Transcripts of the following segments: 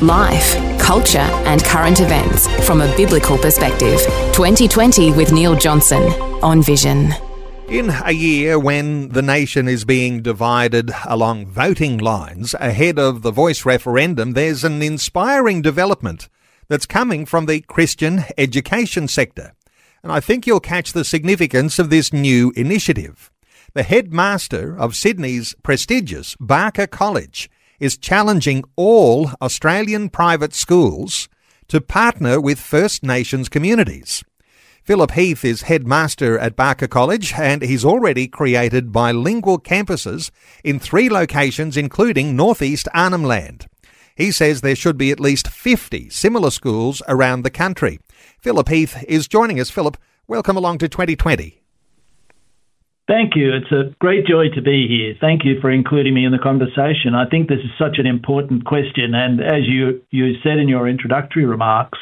life, culture, and current events from a biblical perspective. 2020 with Neil Johnson on Vision. In a year when the nation is being divided along voting lines ahead of the voice referendum, there's an inspiring development that's coming from the Christian education sector. And I think you'll catch the significance of this new initiative. The headmaster of Sydney's prestigious Barker College is challenging all Australian private schools to partner with First Nations communities. Phillip Heath is headmaster at Barker College and he's already created bilingual campuses in three locations, including northeast Arnhem Land. He says there should be at least 50 similar schools around the country. Phillip Heath is joining us. Phillip, welcome along to 2020. Thank you. It's a great joy to be here. Thank you for including me in the conversation. I think this is such an important question, and as you, you said in your introductory remarks,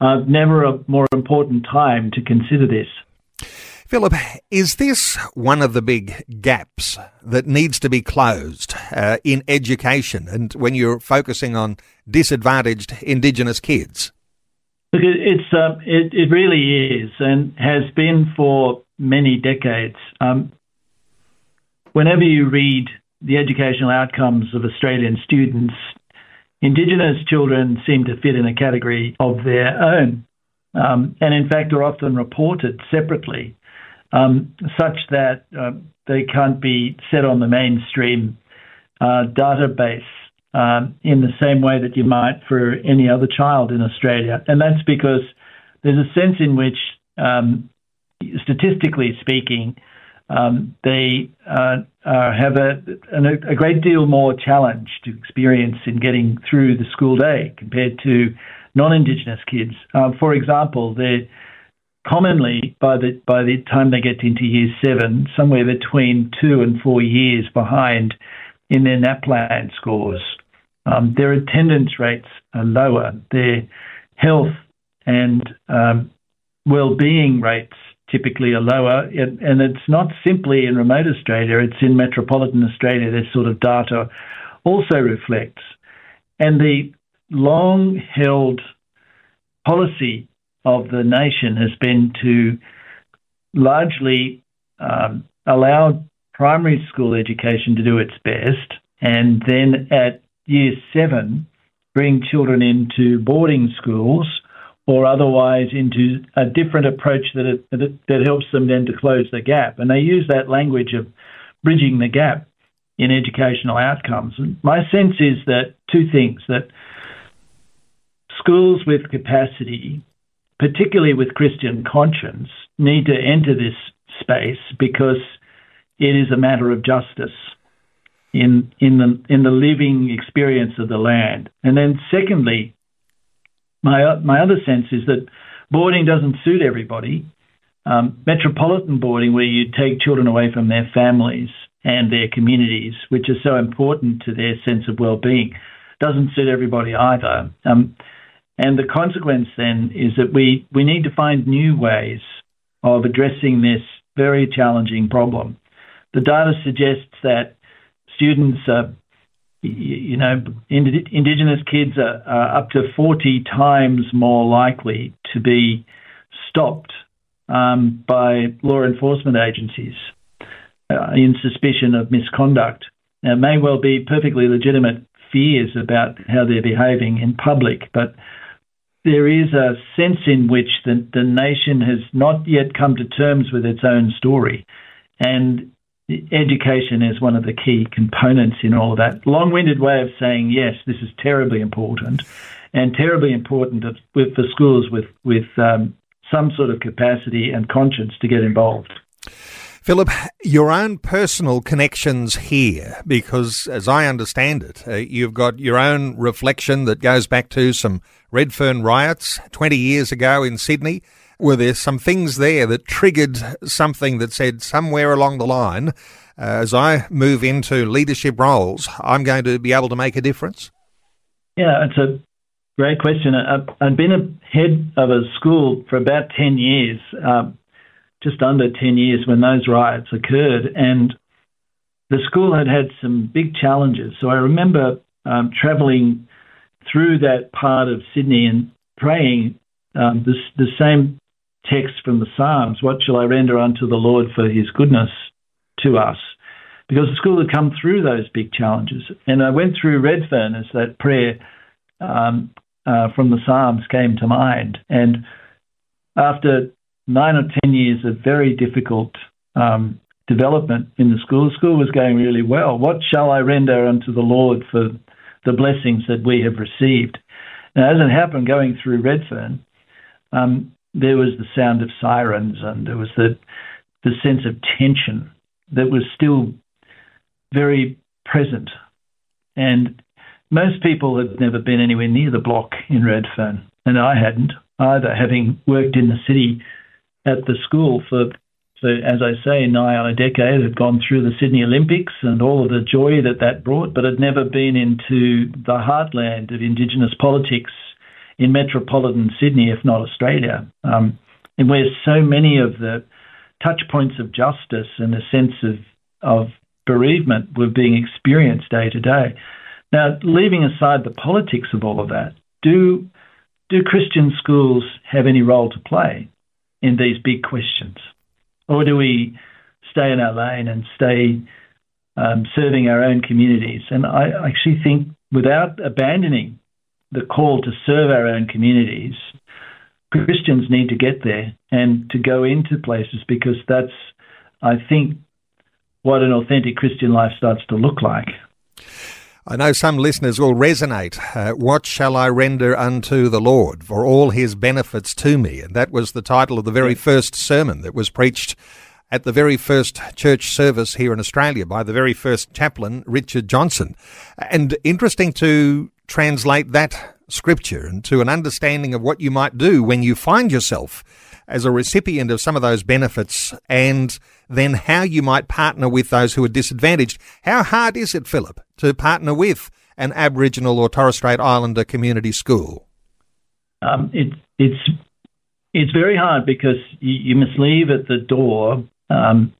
uh, never a more important time to consider this. Phillip, is this one of the big gaps that needs to be closed uh, in education and when you're focusing on disadvantaged Indigenous kids? Look, it's uh, it, it really is and has been for many decades. Um, whenever you read the educational outcomes of Australian students, Indigenous children seem to fit in a category of their own, um, and in fact are often reported separately, um, such that uh, they can't be set on the mainstream uh, database um, in the same way that you might for any other child in Australia. And that's because there's a sense in which um, statistically speaking, um, they uh, uh, have a, a, great deal more challenge to experience in getting through the school day compared to non-Indigenous kids. Uh, for example, they're commonly by the by the time they get into year seven, somewhere between two and four years behind in their NAPLAN scores. Um, their attendance rates are lower. Their health and um, well-being rates typically are lower. And it's not simply in remote Australia, it's in metropolitan Australia, this sort of data also reflects. And the long held policy of the nation has been to largely um, allow primary school education to do its best, and then at year seven, bring children into boarding schools or otherwise into a different approach that, it, that, that helps them then to close the gap. And they use that language of bridging the gap in educational outcomes. And my sense is that two things that schools with capacity, particularly with Christian conscience, need to enter this space because it is a matter of justice in in the in the living experience of the land. And then secondly, my my other sense is that boarding doesn't suit everybody. Um, metropolitan boarding, where you take children away from their families and their communities, which is so important to their sense of well-being, doesn't suit everybody either. Um, and the consequence then is that we, we need to find new ways of addressing this very challenging problem. The data suggests that students are you know, Indigenous kids are, are, up to 40 times more likely to be stopped um, by law enforcement agencies uh, in suspicion of misconduct. Now, it may well be perfectly legitimate fears about how they're behaving in public, but there is a sense in which the, the nation has not yet come to terms with its own story. And education is one of the key components in all of that. Long winded way of saying, yes, this is terribly important and terribly important for schools with, with um, some sort of capacity and conscience to get involved. Phillip, your own personal connections here, because as I understand it, uh, you've got your own reflection that goes back to some Redfern riots 20 years ago in Sydney. Were there some things there that triggered something that said somewhere along the line, uh, as I move into leadership roles, I'm going to be able to make a difference? Yeah, it's a great question. I've been a head of a school for about 10 years. Um, just under 10 years when those riots occurred. And the school had had some big challenges. So I remember um, travelling through that part of Sydney and praying um, this, the same text from the Psalms What shall I render unto the Lord for his goodness to us? Because the school had come through those big challenges. And I went through Redfern as that prayer um, uh, from the Psalms came to mind. And after nine or ten years of very difficult um, development in the school. The school was going really well. What shall I render unto the Lord for the blessings that we have received? Now, as it happened, going through Redfern, um, there was the sound of sirens and there was the the sense of tension that was still very present. And most people had never been anywhere near the block in Redfern, and I hadn't either, having worked in the city at the school for, for, as I say, nigh on a decade. Had gone through the Sydney Olympics and all of the joy that that brought, but had never been into the heartland of Indigenous politics in metropolitan Sydney, if not Australia, um, and where so many of the touch points of justice and a sense of, of bereavement were being experienced day to day. Now, leaving aside the politics of all of that, do do Christian schools have any role to play? in these big questions? Or do we stay in our lane and stay um, serving our own communities? And I actually think without abandoning the call to serve our own communities, Christians need to get there and to go into places because that's, I think, what an authentic Christian life starts to look like. I know some listeners will resonate. Uh, what shall I render unto the Lord for all his benefits to me? And that was the title of the very first sermon that was preached at the very first church service here in Australia by the very first chaplain, Richard Johnson. And interesting to translate that scripture into an understanding of what you might do when you find yourself as a recipient of some of those benefits and then how you might partner with those who are disadvantaged. How hard is it, Phillip, to partner with an Aboriginal or Torres Strait Islander community school? Um, it, it's it's very hard because you, you must leave at the door, um,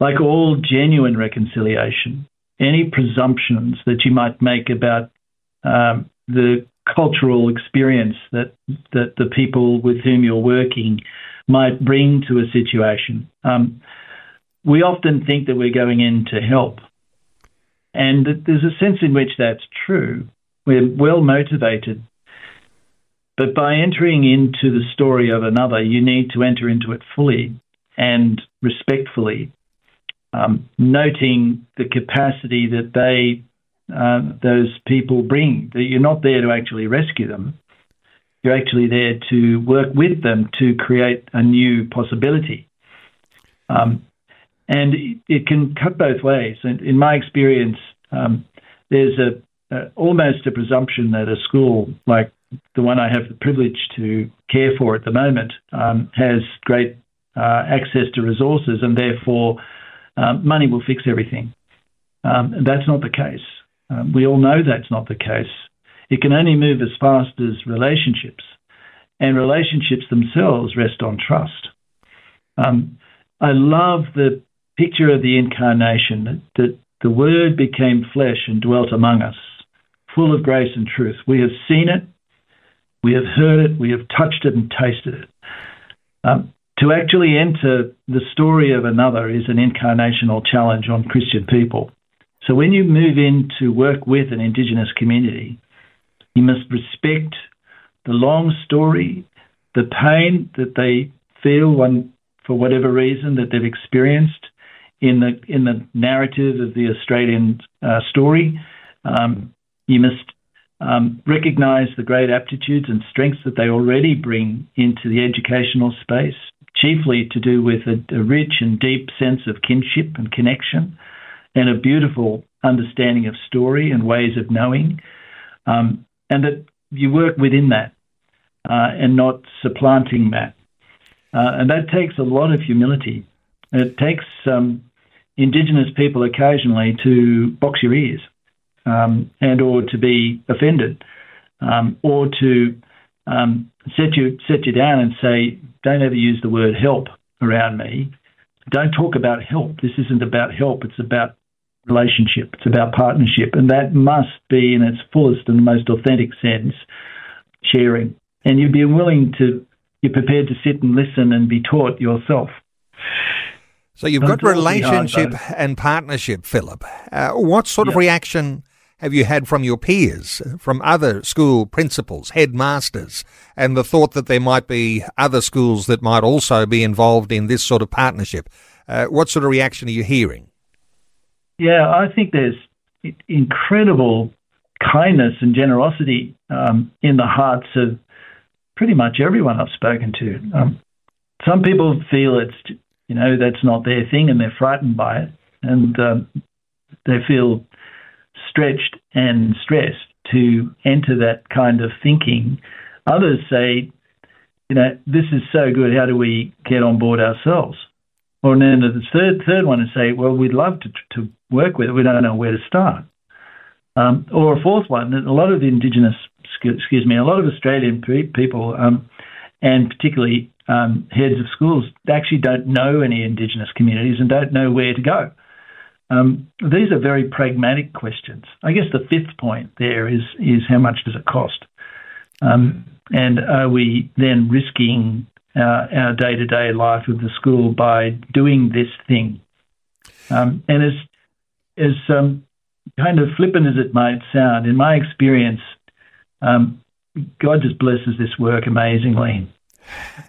like all genuine reconciliation, any presumptions that you might make about um, the cultural experience that that the people with whom you're working might bring to a situation. Um, we often think that we're going in to help, and there's a sense in which that's true. We're well motivated, but by entering into the story of another, you need to enter into it fully and respectfully, um, noting the capacity that they uh, those people bring. You're not there to actually rescue them. You're actually there to work with them to create a new possibility. Um, and it, can cut both ways. And in my experience, um, there's a, a, almost a presumption that a school like the one I have the privilege to care for at the moment um, has great uh, access to resources, and therefore um, money will fix everything. Um, that's not the case. Um, we all know that's not the case. It can only move as fast as relationships, and relationships themselves rest on trust. Um, I love the picture of the incarnation that the Word became flesh and dwelt among us, full of grace and truth. We have seen it, we have heard it, we have touched it and tasted it. Um, to actually enter the story of another is an incarnational challenge on Christian people. So when you move in to work with an Indigenous community, you must respect the long story, the pain that they feel for whatever reason that they've experienced in the in the narrative of the Australian uh, story. Um, you must um, recognise the great aptitudes and strengths that they already bring into the educational space, chiefly to do with a, a rich and deep sense of kinship and connection and a beautiful understanding of story and ways of knowing, um, and that you work within that uh, and not supplanting that. Uh, and that takes a lot of humility. It takes um, Indigenous people occasionally to box your ears um, and or to be offended um, or to um, set you set you down and say, don't ever use the word help around me. Don't talk about help. This isn't about help. It's about relationship. It's about partnership, and that must be in its fullest and most authentic sense sharing. And you'd be willing to, you're prepared to sit and listen and be taught yourself. So you've got relationship and partnership, Phillip. Uh, what sort of reaction have you had from your peers, from other school principals, headmasters, and the thought that there might be other schools that might also be involved in this sort of partnership? Uh, what sort of reaction are you hearing? Yeah, I think there's incredible kindness and generosity um, in the hearts of pretty much everyone I've spoken to. Um, some people feel it's, you know, that's not their thing and they're frightened by it. And um, they feel stretched and stressed to enter that kind of thinking. Others say, you know, this is so good. How do we get on board ourselves? Or then the third third one is say, well, we'd love to to work with it. We don't know where to start. Um, or a fourth one, that a lot of Indigenous, excuse me, a lot of Australian people, um, and particularly um, heads of schools, actually don't know any Indigenous communities and don't know where to go. Um, these are very pragmatic questions. I guess the fifth point there is is how much does it cost, um, and are we then risking our day to day life of the school by doing this thing? Um, and as as um, kind of flippant as it might sound, in my experience, um, God just blesses this work amazingly,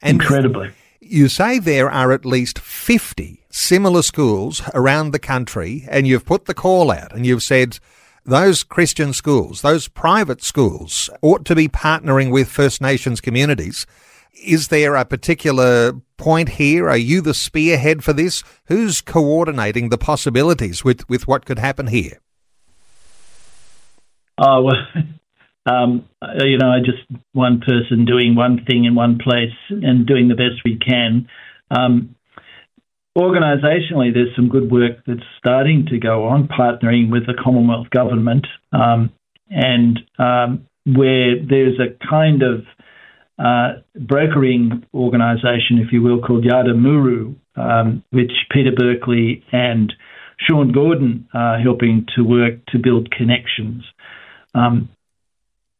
and incredibly. You say there are at least 50 similar schools around the country, and you've put the call out and you've said those Christian schools, those private schools, ought to be partnering with First Nations communities. Is there a particular point here? Are you the spearhead for this? Who's coordinating the possibilities with, with what could happen here? Oh, well, um, you know, just one person doing one thing in one place and doing the best we can. Um, organisationally, there's some good work that's starting to go on, partnering with the Commonwealth Government, um, and um, where there's a kind of uh, brokering organisation, if you will, called Yada Muru, um, which Peter Berkeley and Sean Gordon are helping to work to build connections. Um,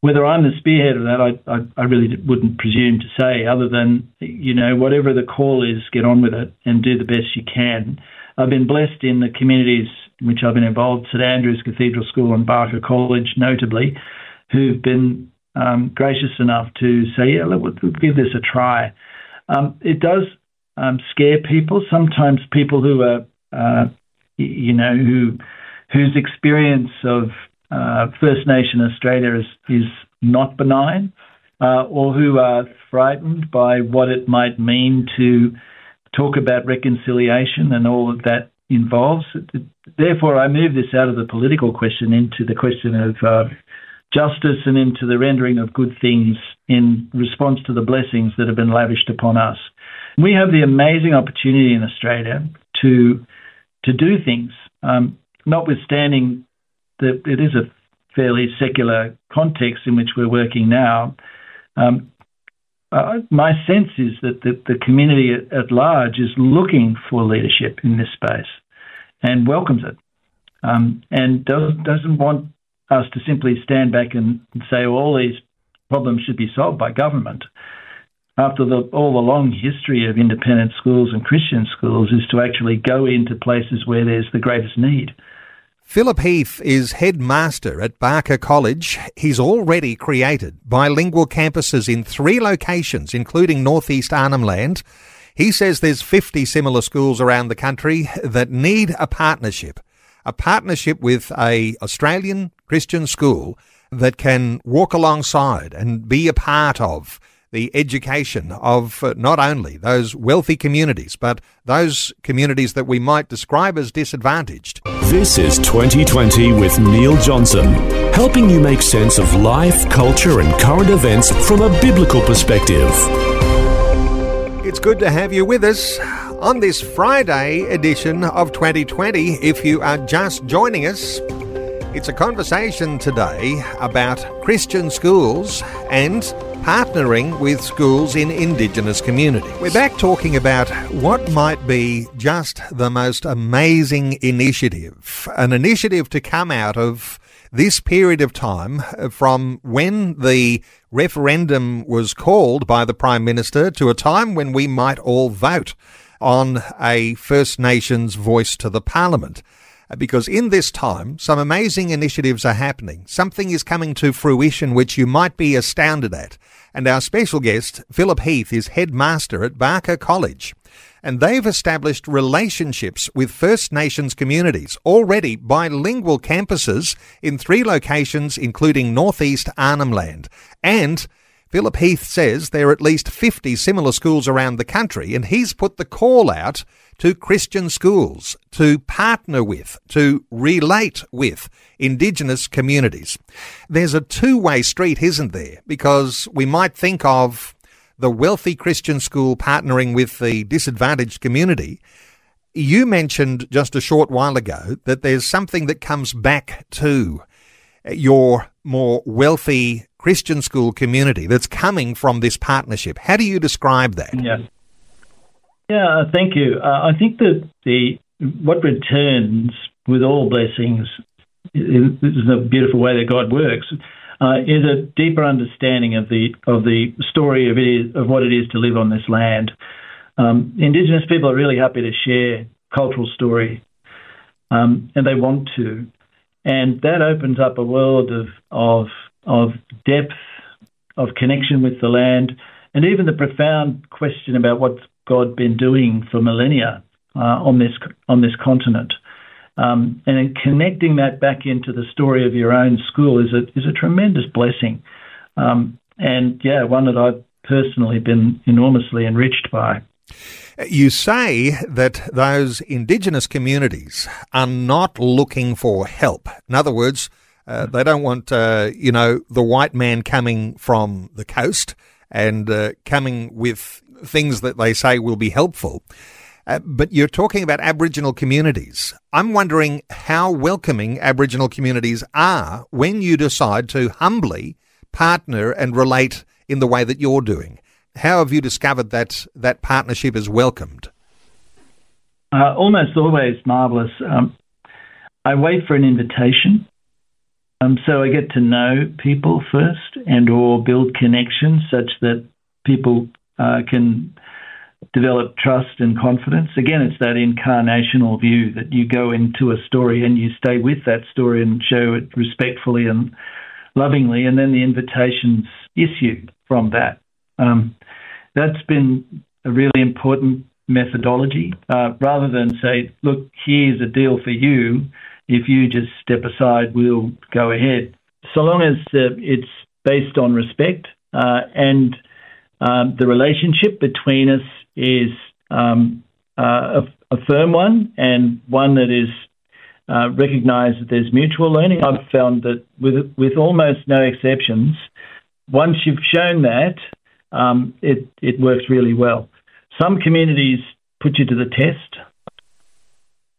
whether I'm the spearhead of that, I, I, I, really wouldn't presume to say, other than, you know, whatever the call is, get on with it and do the best you can. I've been blessed in the communities in which I've been involved, St Andrew's Cathedral School and Barker College, notably, who've been um, gracious enough to say, yeah, look, we'll give this a try. Um, it does um, scare people. Sometimes people who are, uh, you know, who whose experience of uh, First Nation Australia is, is not benign, uh, or who are frightened by what it might mean to talk about reconciliation and all that that involves. Therefore, I move this out of the political question into the question of uh, justice and into the rendering of good things in response to the blessings that have been lavished upon us. We have the amazing opportunity in Australia to to do things, um, notwithstanding that it is a fairly secular context in which we're working now. Um, uh, my sense is that the, the community at, at, large is looking for leadership in this space and welcomes it, um, and does, doesn't want us to simply stand back and say well, all these problems should be solved by government. After the, all the long history of independent schools and Christian schools, is to actually go into places where there's the greatest need. Phillip Heath is headmaster at Barker College. He's already created bilingual campuses in three locations, including northeast Arnhem Land. He says there's 50 similar schools around the country that need a partnership, a partnership with a Australian Christian school that can walk alongside and be a part of the education of uh, not only those wealthy communities, but those communities that we might describe as disadvantaged. This is 2020 with Neil Johnson, helping you make sense of life, culture, and current events from a biblical perspective. It's good to have you with us on this Friday edition of 2020. If you are just joining us, it's a conversation today about Christian schools and partnering with schools in Indigenous communities. We're back talking about what might be just the most amazing initiative, an initiative to come out of this period of time from when the referendum was called by the Prime Minister to a time when we might all vote on a First Nations voice to the Parliament. Uh, because in this time, some amazing initiatives are happening. Something is coming to fruition which you might be astounded at. And our special guest, Phillip Heath, is headmaster at Barker College. And they've established relationships with First Nations communities, already bilingual campuses in three locations, including northeast Arnhem Land. And Phillip Heath says there are at least 50 similar schools around the country, and he's put the call out to Christian schools to partner with, to relate with Indigenous communities. There's a two way street, isn't there? Because we might think of the wealthy Christian school partnering with the disadvantaged community. You mentioned just a short while ago that there's something that comes back to your more wealthy Christian school community that's coming from this partnership. How do you describe that? Yeah, yeah. Thank you. Uh, I think that the what returns with all blessings. This is a beautiful way that God works. Uh, is a deeper understanding of the of the story of it is, of what it is to live on this land. Um, Indigenous people are really happy to share cultural story, um, and they want to, and that opens up a world of of of depth, of connection with the land, and even the profound question about what's God been doing for millennia uh, on this on this continent. Um, and connecting that back into the story of your own school is a is a tremendous blessing, um, and yeah, one that I've personally been enormously enriched by. You say that those Indigenous communities are not looking for help. In other words, uh, they don't want, uh, you know, the white man coming from the coast and uh, coming with things that they say will be helpful. Uh, but you're talking about Aboriginal communities. I'm wondering how welcoming Aboriginal communities are when you decide to humbly partner and relate in the way that you're doing. How have you discovered that that partnership is welcomed? Uh, almost always marvellous. Um, I wait for an invitation um, so I get to know people first and or build connections such that people uh, can develop trust and confidence. Again, it's that incarnational view that you go into a story and you stay with that story and show it respectfully and lovingly, and then the invitations issue from that. Um, that's been a really important methodology uh, rather than say, look, here's a deal for you if you just step aside, we'll go ahead. So long as uh, it's based on respect uh, and um, the relationship between us is um, uh, a, a, firm one and one that is uh, recognised that there's mutual learning. I've found that with with almost no exceptions, once you've shown that, um, it it works really well. Some communities put you to the test.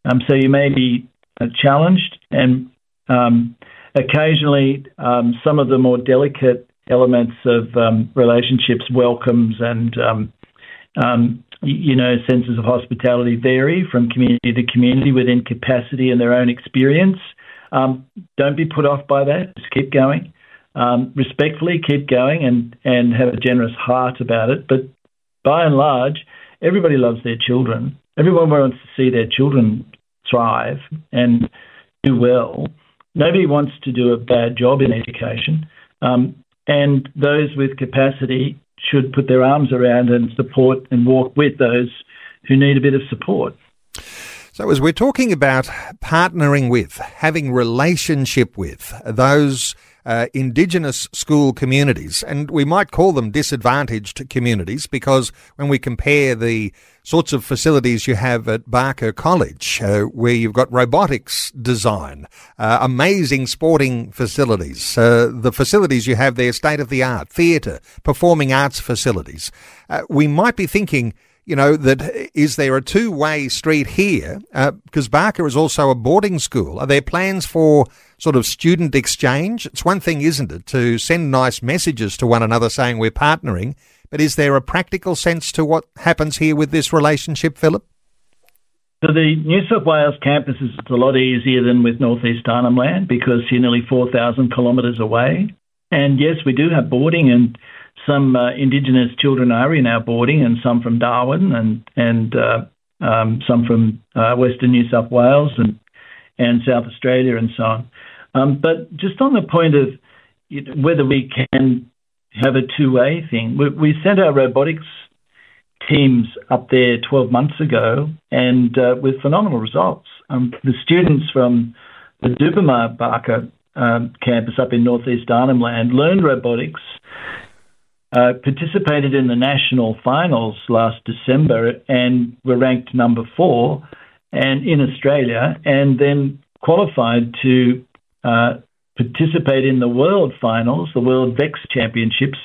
Um, so you may be uh, challenged, and um, occasionally um, some of the more delicate elements of um, relationships, welcomes, and um, um, you know senses of hospitality vary from community to community within capacity and their own experience. Um, don't be put off by that. Just keep going. respectfully, keep going and, and have a generous heart about it. But by and large, everybody loves their children. Everyone wants to see their children thrive and do well. Nobody wants to do a bad job in education. Um, and those with capacity should put their arms around and support and walk with those who need a bit of support. So, as we're talking about partnering with, having relationship with those uh, Indigenous school communities, and we might call them disadvantaged communities because when we compare the sorts of facilities you have at Barker College, uh, where you've got robotics design, uh, amazing sporting facilities, uh, the facilities you have there, state of the art, theatre, performing arts facilities, uh, we might be thinking you know, that is there a two way street here? Because uh, Barker is also a boarding school. Are there plans for sort of student exchange? It's one thing, isn't it, to send nice messages to one another saying we're partnering, but is there a practical sense to what happens here with this relationship, Phillip? So the New South Wales campus is a lot easier than with Northeast Arnhem Land because you're nearly 4,000 kilometres away. And yes, we do have boarding and some uh, Indigenous children are in our boarding, and some from Darwin, and and uh, um, some from uh, Western New South Wales and and South Australia, and so on. Um, but just on the point of whether we can have a two-way thing, we, we sent our robotics teams up there 12 months ago, and uh, with phenomenal results. Um, the students from the Dhupuma Barker um, campus up in northeast Arnhem Land learned robotics uh, participated in the national finals last December and were ranked number four and in Australia, and then qualified to uh, participate in the world finals, the World VEX Championships,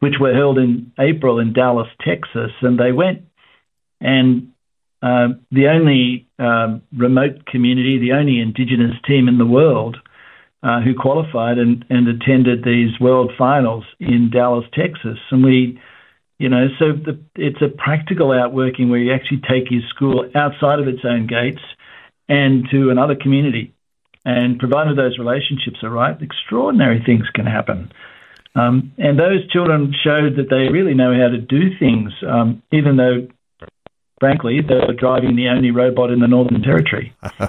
which were held in April in Dallas, Texas, and they went. And uh, the only um, remote community, the only Indigenous team in the world uh, who qualified and, and attended these world finals in Dallas, Texas. And we, you know, so the, it's a practical outworking where you actually take your school outside of its own gates and to another community. And provided those relationships are right, extraordinary things can happen. Um, and those children showed that they really know how to do things, um, even though, frankly, they were driving the only robot in the Northern Territory.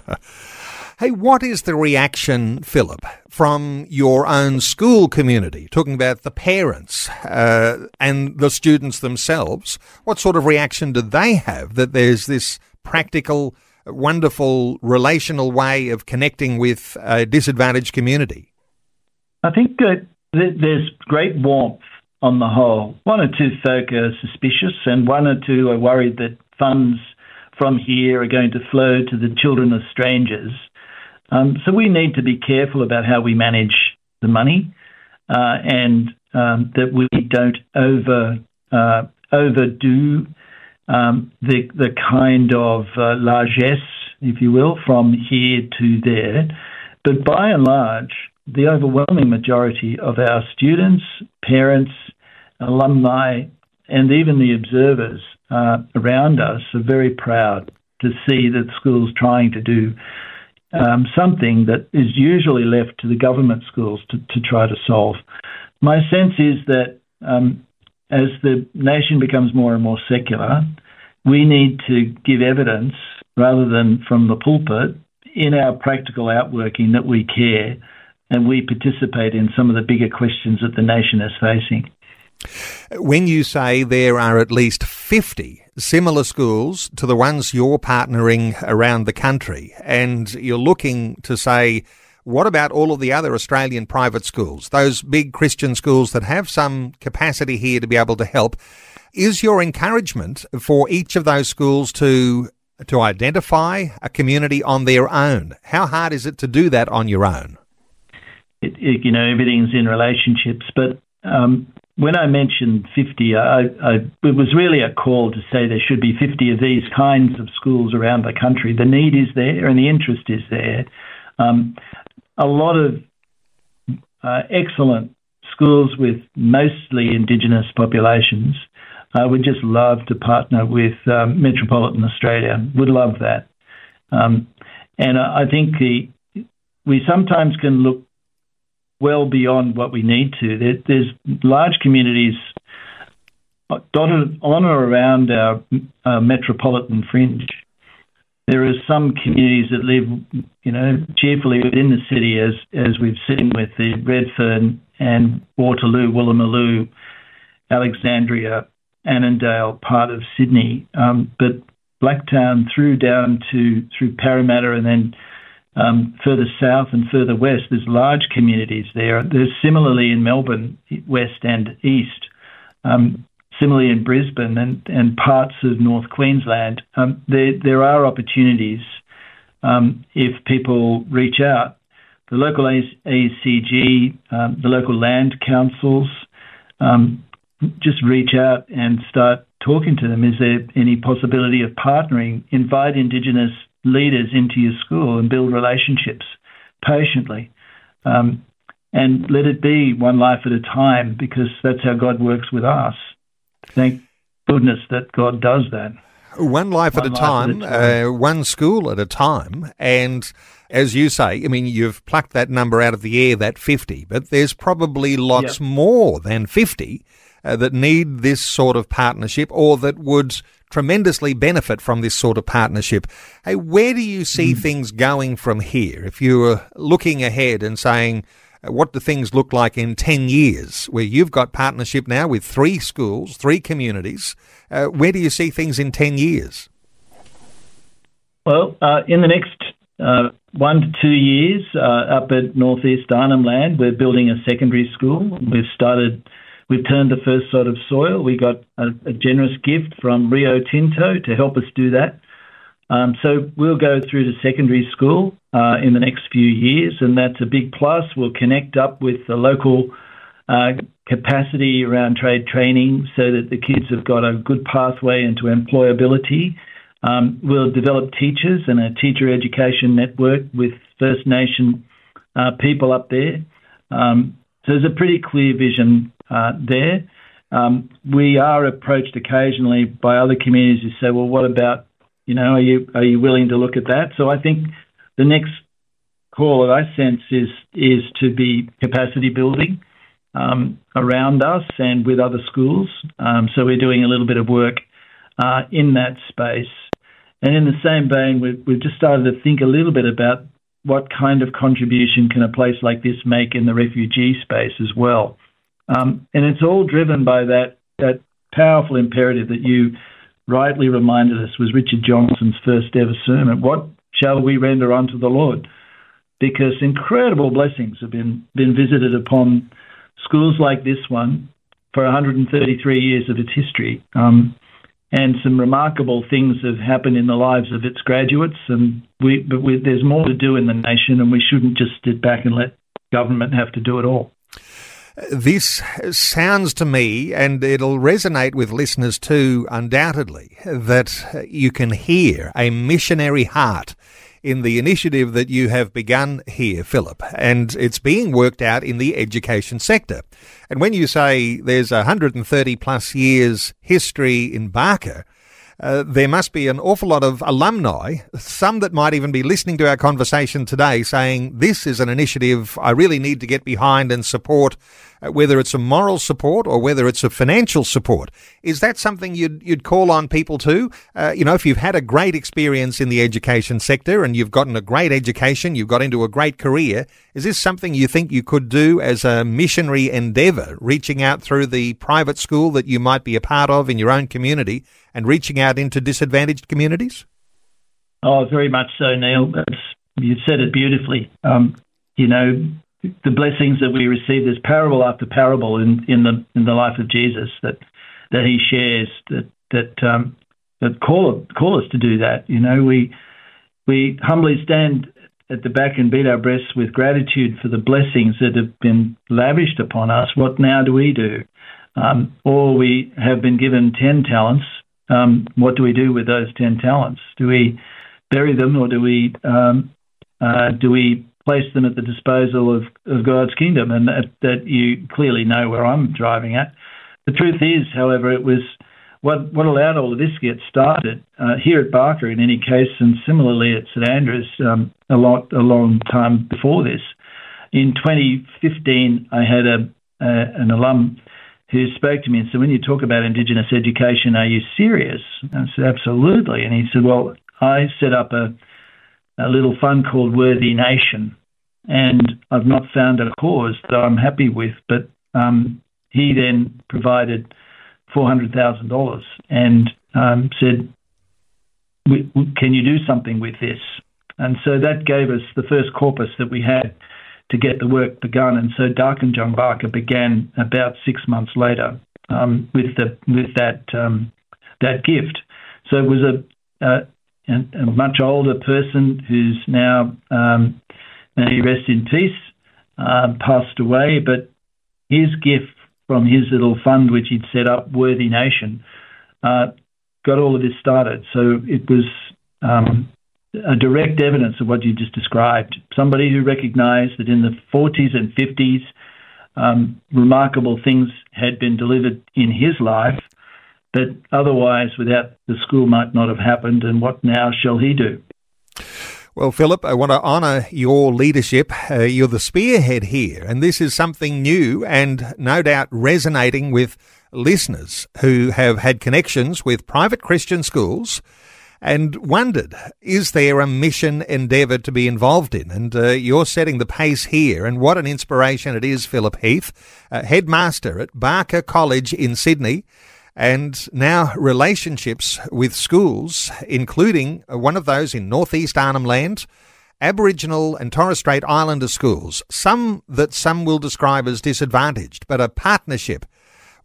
Hey, what is the reaction, Phillip, from your own school community? Talking about the parents uh, and the students themselves. What sort of reaction do they have that there's this practical, wonderful, relational way of connecting with a disadvantaged community? I think that there's great warmth on the whole. One or two folk are suspicious, and one or two are worried that funds from here are going to flow to the children of strangers. Um, so we need to be careful about how we manage the money uh, and um, that we don't over uh, overdo the the kind of uh, largesse, if you will, from here to there. But by and large, the overwhelming majority of our students, parents, alumni, and even the observers uh, around us are very proud to see that school's trying to do um, something that is usually left to the government schools to, to try to solve. My sense is that um, as the nation becomes more and more secular, we need to give evidence rather than from the pulpit in our practical outworking that we care and we participate in some of the bigger questions that the nation is facing. When you say there are at least 50 similar schools to the ones you're partnering around the country, and you're looking to say, what about all of the other Australian private schools, those big Christian schools that have some capacity here to be able to help? Is your encouragement for each of those schools to to identify a community on their own? How hard is it to do that on your own? It, it, you know, everything's in relationships, but um, when I mentioned 50, I, I, it was really a call to say there should be 50 of these kinds of schools around the country. The need is there and the interest is there. Um, a lot of uh, excellent schools with mostly Indigenous populations uh, would just love to partner with um, Metropolitan Australia, would love that. Um, and I think the, we sometimes can look well beyond what we need to. There, there's large communities dotted on or around our uh, metropolitan fringe. There are some communities that live, you know, cheerfully within the city, as as we've seen with the Redfern and Waterloo, Woolloomooloo, Alexandria, Annandale, part of Sydney. Um, but Blacktown through down to through Parramatta and then um, further south and further west, there's large communities there. There's similarly in Melbourne, west and east. Um, similarly in Brisbane and, and parts of North Queensland, um, there, there are opportunities um, if people reach out. The local ACG, um, the local land councils, just reach out and start talking to them. Is there any possibility of partnering? Invite Indigenous leaders into your school and build relationships patiently. Um, and let it be one life at a time because that's how God works with us. Thank goodness that God does that. One life, one at, a life time, at a time, uh, one school at a time. And as you say, I mean, you've plucked that number out of the air, that 50, but there's probably lots yep. more than 50 uh, that need this sort of partnership or that would tremendously benefit from this sort of partnership. Hey, where do you see mm. things going from here? If you were looking ahead and saying, uh, what do things look like in 10 years, where you've got partnership now with three schools, three communities, uh, where do you see things in 10 years? Well, uh, in the next uh, one to two years, uh, up at Northeast Arnhem Land, we're building a secondary school. We've started We've turned the first sort of soil. We got a, a generous gift from Rio Tinto to help us do that. Um, so we'll go through to secondary school uh, in the next few years, and that's a big plus. We'll connect up with the local uh, capacity around trade training so that the kids have got a good pathway into employability. Um, we'll develop teachers and a teacher education network with First Nation uh, people up there. Um, there's a pretty clear vision uh, there. Um, we are approached occasionally by other communities who say, "Well, what about you know? Are you are you willing to look at that?" So I think the next call that I sense is is to be capacity building um, around us and with other schools. Um, so we're doing a little bit of work uh, in that space. And in the same vein, we've just started to think a little bit about what kind of contribution can a place like this make in the refugee space as well. Um, and it's all driven by that, that powerful imperative that you rightly reminded us was Richard Johnson's first ever sermon. What shall we render unto the Lord? Because incredible blessings have been, been visited upon schools like this one for 133 years of its history. Um, and some remarkable things have happened in the lives of its graduates. And we, but we, there's more to do in the nation, and we shouldn't just sit back and let government have to do it all. This sounds to me, and it'll resonate with listeners too, undoubtedly, that you can hear a missionary heart in the initiative that you have begun here, Phillip, and it's being worked out in the education sector. And when you say there's 130 plus years history in Barker, uh, there must be an awful lot of alumni, some that might even be listening to our conversation today, saying, This is an initiative I really need to get behind and support, whether it's a moral support or whether it's a financial support. Is that something you'd, you'd call on people to? Uh, you know, if you've had a great experience in the education sector and you've gotten a great education, you've got into a great career, is this something you think you could do as a missionary endeavour, reaching out through the private school that you might be a part of in your own community? and reaching out into disadvantaged communities? Oh, very much so, Neil. you said it beautifully. Um, you know, the blessings that we receive, there's parable after parable in, in the in the life of Jesus that that he shares that that um, that call call us to do that. You know, we we humbly stand at the back and beat our breasts with gratitude for the blessings that have been lavished upon us. What now do we do? Um, or we have been given ten talents um, what do we do with those 10 talents? Do we bury them or do we, um, uh, do we place them at the disposal of, of God's kingdom? And that, that, you clearly know where I'm driving at. The truth is, however, it was what, what allowed all of this to get started uh, here at Barker, in any case, and similarly at St Andrews um, a, lot, a long time before this. In 2015, I had a, a an alum who spoke to me and said, When you talk about Indigenous education, are you serious? I said, Absolutely. And he said, Well, I set up a, a little fund called Worthy Nation, and I've not found a cause that I'm happy with. But um, he then provided $400,000 and um, said, Can you do something with this? And so that gave us the first corpus that we had to get the work begun. And so Darkinjung Barker began about six months later um, with the with that um, that gift. So it was a, a, a much older person who's now um, may he rest in peace, uh, passed away, but his gift from his little fund which he'd set up, Worthy Nation, uh, got all of this started. So it was um, a direct evidence of what you just described. Somebody who recognized that in the 40s and 50s, um, remarkable things had been delivered in his life that otherwise, without the school, might not have happened. And what now shall he do? Well, Phillip, I want to honour your leadership. Uh, you're the spearhead here, and this is something new and no doubt resonating with listeners who have had connections with private Christian schools and wondered, is there a mission endeavour to be involved in? And uh, you're setting the pace here, and what an inspiration it is, Phillip Heath, uh, headmaster at Barker College in Sydney, and now relationships with schools, including one of those in northeast Arnhem Land. Aboriginal and Torres Strait Islander schools, some that some will describe as disadvantaged, but a partnership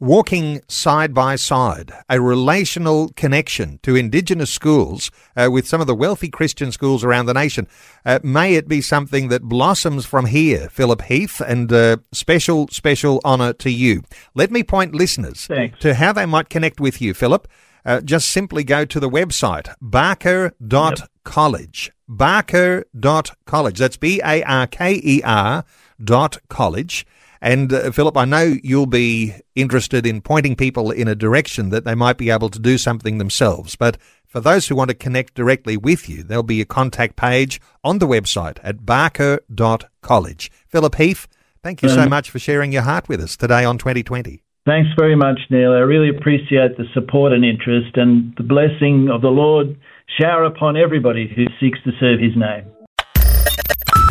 walking side by side, a relational connection to Indigenous schools uh, with some of the wealthy Christian schools around the nation. Uh, may it be something that blossoms from here, Phillip Heath, and uh, special, special honour to you. Let me point listeners Thanks. to how they might connect with you, Phillip. Uh, just simply go to the website barker.college. Barker.college. That's B A R K E R dot college and uh, Phillip, I know you'll be interested in pointing people in a direction that they might be able to do something themselves. But for those who want to connect directly with you, there'll be a contact page on the website at barker.college. Phillip Heath, thank you so um, much for sharing your heart with us today on 2020. Thanks very much, Neil. I really appreciate the support and interest and the blessing of the Lord shower upon everybody who seeks to serve his name.